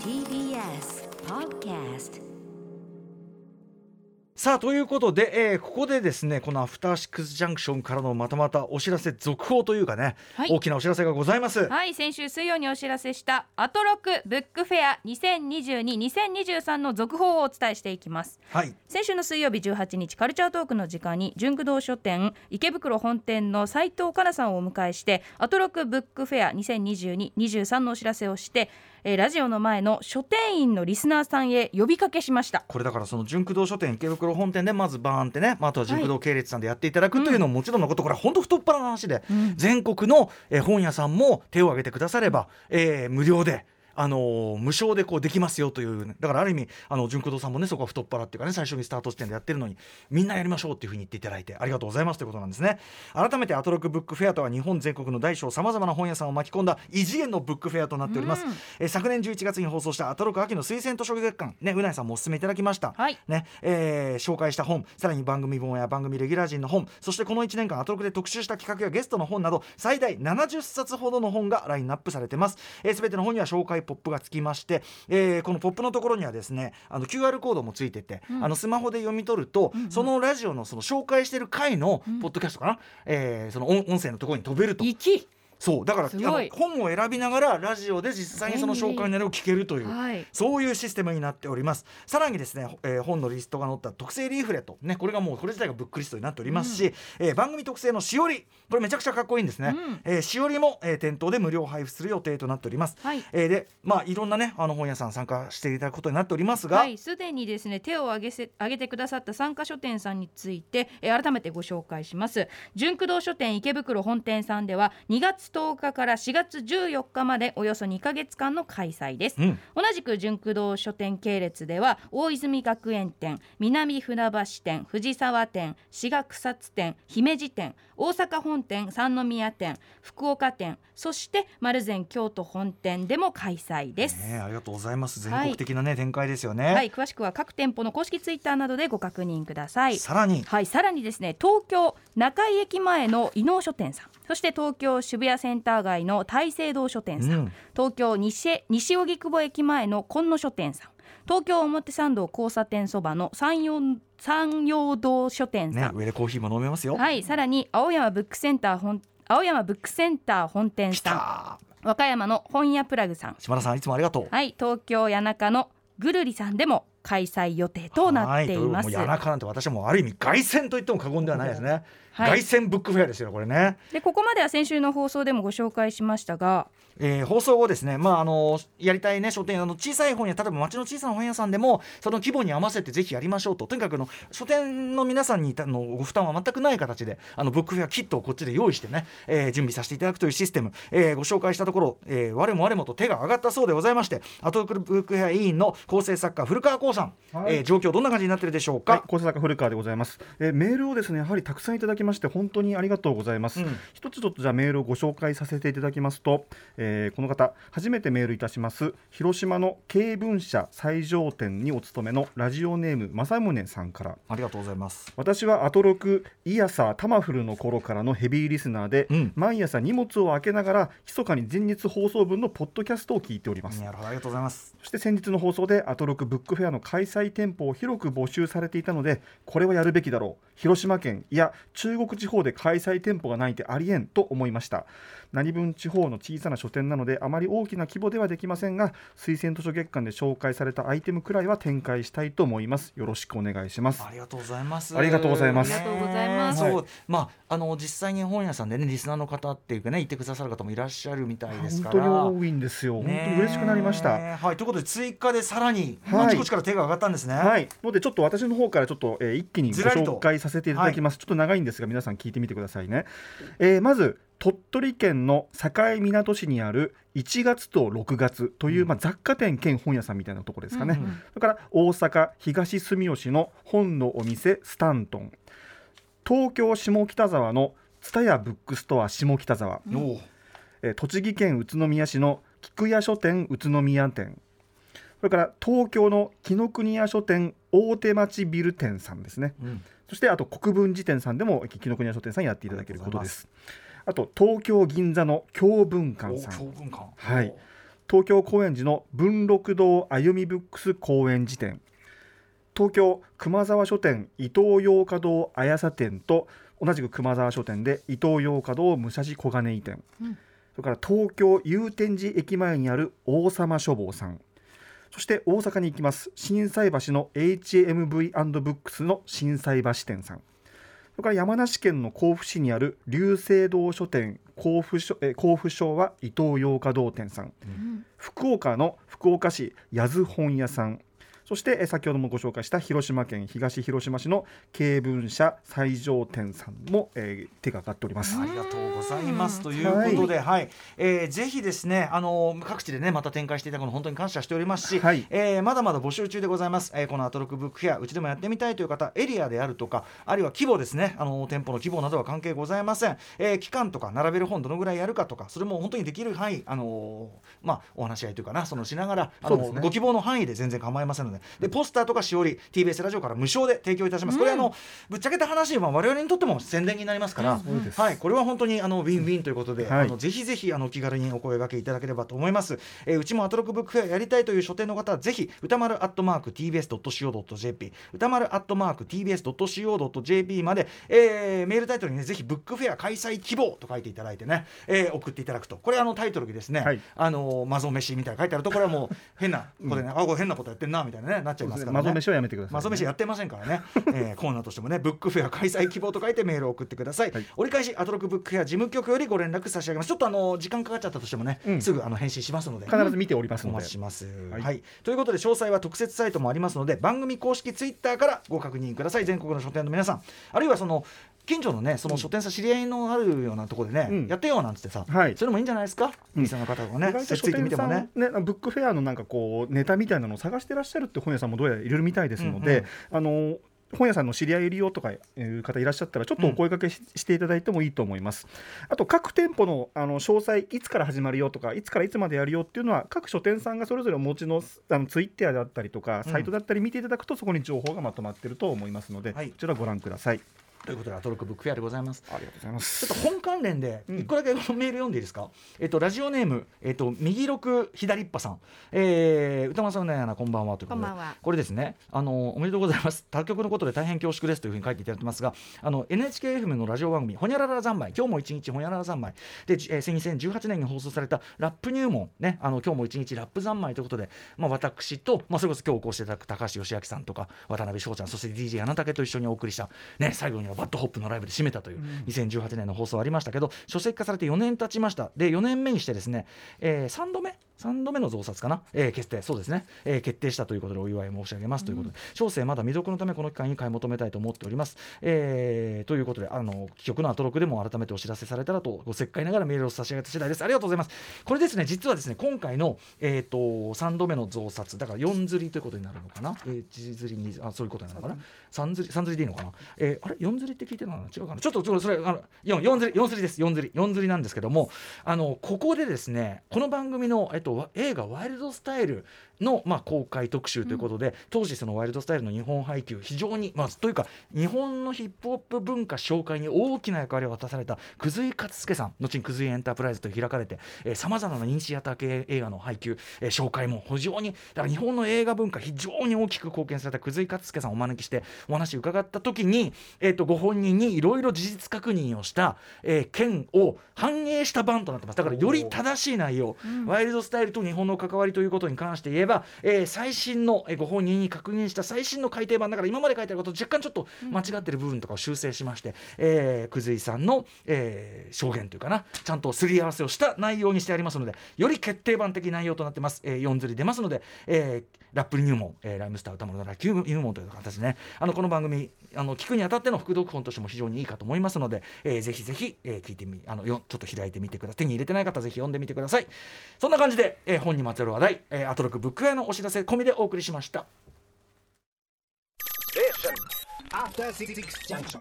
TBS Podcast さあということで、えーここでですねこのアフターシックスジャンクションからのまたまたお知らせ続報というかね、はい。大きなお知らせがございます。はい先週水曜にお知らせしたアトロクブックフェア2022-2023の続報をお伝えしていきます。はい。先週の水曜日18日カルチャートークの時間に純駆動書店池袋本店の斉藤香奈さんをお迎えしてアトロクブックフェア2022-23のお知らせをして、えーラジオの前の書店員のリスナーさんへ呼びかけしましたこれだからその純駆動書店池袋本店でまずバーンってね、まあ、あとは純駆動系列さんでやっていただくというのももちろんのこと、これは本当太っ腹な話で、ん全国の、えー本屋さんも手を挙げてくだされば、えー無料で。あのー無償でこうできますよというね、だからある意味あの純駆動さんもねそこは太っ腹っていうかね最初にスタート地点でやってるのにみんなやりましょうっていうふうに言っていただいてありがとうございますということなんですね。改めてアトロックブックフェアとは日本全国の大小さまざまな本屋さんを巻き込んだ異次元のブックフェアとなっております、うん。えー昨年11月に放送したアトロック秋の推薦図書月間ねうないさんもお勧めいただきました、はい。ねえー紹介した本さらに番組本や番組レギュラー陣の本そしてこの1年間アトロクで特集した企画やゲストの本など最大70冊ほどの本がラインナップされてます。すべ、えー全ての本には紹介ポップがつきまして、えーこのポップのところにはですねあの QR コードもついてて、うん。あのスマホで読み取ると、うんうん。そのラジオのその紹介してる回のうん。ポッドキャストかな、えーその音音声のところに飛べると。きそうだから本を選びながらラジオで実際にその紹介の内容を聞けるというはい。そういうシステムになっております。さらにですね、えー本のリストが載った特製リーフレット、ね、これがもうこれ自体がブックリストになっておりますし、えー番組特製のしおり、これめちゃくちゃかっこいいんですね。うん。えーしおりも、えー店頭で無料配布する予定となっております。はい。えーで、まあいろんなね、あの本屋さん参加していただくことになっておりますが、はい、すでにですね手を挙げせ挙げてくださった参加書店さんについて、えー改めてご紹介します。純駆動書店池袋本店さんでは2月10日から4月14日までおよそ2ヶ月間の開催です、うん、同じく純駆動書店系列では大泉学園店南船橋店藤沢店志賀草津店姫路店大阪本店三宮店福岡店そして丸善京都本店でも開催です、ね、ありがとうございます。全国的なね、展開ですよね。はい、詳しくは各店舗の公式ツイッターなどでご確認ください。さらに、はい、さらにですね、東京中井駅前の伊能書店さん、そして東京渋谷センター街の大聖堂書店さん、うん東京西西荻窪駅前の今野書店さん、東京表参道交差点そばの山陽山陽堂書店さね、ん、上でコーヒーも飲めますよ。はい、さらに青山ブックセンター本青山ブックセンター本店来さん、た和歌山の本屋プラグさん、島田さんいつもありがとう。はい、東京谷中のぐるりさんでも開催予定となっています。谷中なんて私はもうある意味凱旋と言っても過言ではないですね。はい。凱旋ブックフェアですよこれね。でここまでは先週の放送でもご紹介しましたが、えー放送後ですね、まああのやりたいね書店あの小さい本屋例えば町の小さな本屋さんでもその規模に合わせてぜひやりましょうと。とにかくあの書店の皆さんにあのご負担は全くない形であのブックフェアキットをこっちで用意してね、えー準備させていただくというシステム、えーご紹介したところ、えー我も我もと手が上がったそうでございましてアトロクブックフェア委員の構成作家古川光さん、はい。えー状況どんな感じになってるでしょうか？はい、構成作家古川でございます、えーメールをですねやはりたくさんいただきまして本当にありがとうございます、うん。一つちょっとじゃあメールをご紹介させていただきますと、えーこの方初めてメールいたします。広島の経文社最上店にお勤めのラジオネーム正宗さんから。ありがとうございます。私はアトロクイヤサータマフルの頃からのヘビーリスナーで、うん。毎朝荷物を開けながら密かに前日放送分のポッドキャストを聞いております。なるほどありがとうございます。そして先日の放送でアトロクブックフェアの開催店舗を広く募集されていたのでこれはやるべきだろう。広島県いや中国地方で開催店舗がないってありえんと思いました。何分地方の小さな書店なのであまり大きな規模ではできませんが推薦図書月間で紹介されたアイテムくらいは展開したいと思います。よろしくお願いします。ありがとうございます。ありがとうございます。ありがとうございます。ねそう、はいまああの実際に本屋さんでねリスナーの方っていうかね言ってくださる方もいらっしゃるみたいです本から。当に多いんですよ。本当ねに嬉しくなりました。はいということで追加でさらに、はい。あちこちから手が上がったんですね。はい、のでちょっと私の方からちょっと、えー一気にご紹介させていただきます、ちょっと長いんですが皆さん聞いてみてくださいね、えーまず鳥取県の境港市にある1月と6月という、うん。まあ、雑貨店兼本屋さんみたいなところですかね、うんうん。それから大阪東住吉の本のお店スタントン。東京下北沢の蔦屋ブックストア下北沢、おおえー栃木県宇都宮市の菊屋書店宇都宮店。それから東京の紀ノ国屋書店大手町ビル店さんですね。うん。そしてあと国分寺店さんでも紀ノ国屋書店さんやっていただけることです。あと東京銀座の京文館さん。お教文館。はい。東京高円寺の文禄堂歩みブックス高円寺店。東京熊沢書店伊東洋華堂綾佐店と同じく熊沢書店で伊東洋華堂武蔵小金井店、うん。それから東京祐天寺駅前にある王様書房さんそして大阪に行きます。心斎橋の HMV& ブックスの心斎橋店さん。それから山梨県の甲府市にある龍星堂書店甲府書え甲府省は伊東洋華堂店さん。福岡の福岡市八津本屋さんそしてえ先ほどもご紹介した広島県東広島市の経文社最上店さんも、えー手がかかっております。ありがとうございますということで、はい、えーぜひですね、あの各地でねまた展開していただくの本当に感謝しておりますし、はいえーまだまだ募集中でございます。えーこのアトロックブックフェアうちでもやってみたいという方、エリアであるとか、あるいは規模ですね、あの店舗の規模などは関係ございません。えー期間とか並べる本どのぐらいやるかとか、それも本当にできる範囲、あのーまあお話し合いというかな、そのしながら、あのねご希望の範囲で全然構いませんので、でポスターとかしおり TBS ラジオから無償で提供いたします。これあのぶっちゃけた話、まあ我々にとっても宣伝になりますから。はい、これは本当にあのウィンウィンということで、はい。あのぜひぜひあのお気軽にお声掛けいただければと思います。えーうちもアトロクブックフェアやりたいという書店の方はぜひ宇多丸アットマーク tbs.co.jp 宇多丸アットマーク tbs.co.jp まで、えーメールタイトルにねぜひブックフェア開催希望と書いていただいてね、えー送っていただくと。これあのタイトルにですね、はい。あのマゾ飯みたいなの書いてあるとこれはもう 変なことでね、あこれ変なことやってんなみたいなねなっちゃいますからね。マゾ飯はやめてください、マゾ飯やってませんからね、えー コーナーとしてもねブックフェア開催希望と書いてメールを送ってください、はい。折り返しアトロクブックフェア事務局よりご連絡差し上げます。ちょっとあの時間かかっちゃったとしてもね、うん。すぐあの返信しますので。必ず見ておりますおので、待ちします、ははいい。ということで詳細は特設サイトもありますので番組公式ツイッターからご確認ください。全国の書店の皆さん。あるいはその近所のねその書店さん知り合いのあるようなところでね、うん。やってよなんつってさ、はい。それもいいんじゃないですか、うん。の方がねいてみてもね。ねブックフェアのなんかこうネタみたいなのを探してらっしゃるって本屋さんもどうやらいろいろみたいですので、あの本屋さんの知り合いいるよとかいう方いらっしゃったらちょっとお声掛けし,、していただいてもいいと思います。あと各店舗のあの詳細いつから始まるよとかいつからいつまでやるよっていうのは各書店さんがそれぞれお持ちのあのツイッターだったりとかサイトだったり見ていただくと、そこに情報がまとまってると思いますので、はい。こちらご覧くださいということでアトロックブックフェアでございます。ありがとうございます。ちょっと本関連でうん。一個だけメール読んでいいですか、えっとラジオネームえっと右六左っぱさん、えー、歌間さんのやなこんばんはということで。こんばんは。これですね。あのおめでとうございます。他局のことで大変恐縮ですというふうに書いていただいてますがあの NHKFM のラジオ番組ほにゃらら三昧。今日も一日ほにゃらら三昧。で、じえー、2018年に放送されたラップ入門ね。あの今日も一日ラップ三昧ということでまあ私とまあそれこそ今日こうしていただく高橋芳朗さんとか渡辺志保ちゃんそして DJ 柳竹と一緒にお送りしたね最後には BAD HOP のライブで締めたという2018年の放送ありましたけど書籍化されて4年経ちました。で4年目にしてですね、えー、3度目3度目の増刷かな、えー決定。そうですね、えー決定したということでお祝い申し上げます。ということで、小生まだ未読のためこの機会に買い求めたいと思っております、えーということであの曲のアトロクでも改めてお知らせされたらとお節介ながらメールを差し上げた次第です。ありがとうございます。これですね実はですね今回の、えー、と3度目の増刷。だから4釣りということになるのかな、えー、1釣りにあそういうことになるのかな？3釣り3釣りでいいのかな、えーあれ？4釣りって聞いてるのかな？違うかな？ちょっとちょっとそれあの 4, 4釣り4釣りです。4釣り4釣りなんですけどもあのここでですねこの番組の、えっと、わ映画「ワイルドスタイルの」まあ、公開特集ということで、当時そのワイルドスタイルの日本配給非常に、まあ、というか日本のヒップホップ文化紹介に大きな役割を果たされた久井勝介さん後に久井エンタープライズと開かれてさまざまな認知シアター系映画の配給、えー紹介も非常にだから日本の映画文化非常に大きく貢献された久井勝介さんをお招きしてお話を伺った時に、えー、とご本人にいろいろ事実確認をした、えー件を反映した版となってます。だからより正しい内容、ワイルドスタイルと日本の関わりということに関して言えば、えー最新の、えーご本人に確認した最新の改訂版だから今まで書いてあることと若干ちょっと間違ってる部分とかを修正しまして、えー、久井さんの、えー証言というかなちゃんとすり合わせをした内容にしてありますのでより決定版的内容となってます、えー、4釣り出ますので、えーラップ入門、えーライムスター歌丸のラッキュ入門という形でね。あのこの番組あの聞くにあたっての副読本としても非常にいいかと思いますので、えーぜひぜひ、えー聞いてみあのよちょっと開いてみてください。手に入れてない方はぜひ読んでみてください。そんな感じで、えー本にまつわる話題、えーアトロックブックウェアのお知らせ込みでお送りしました After Six Junction.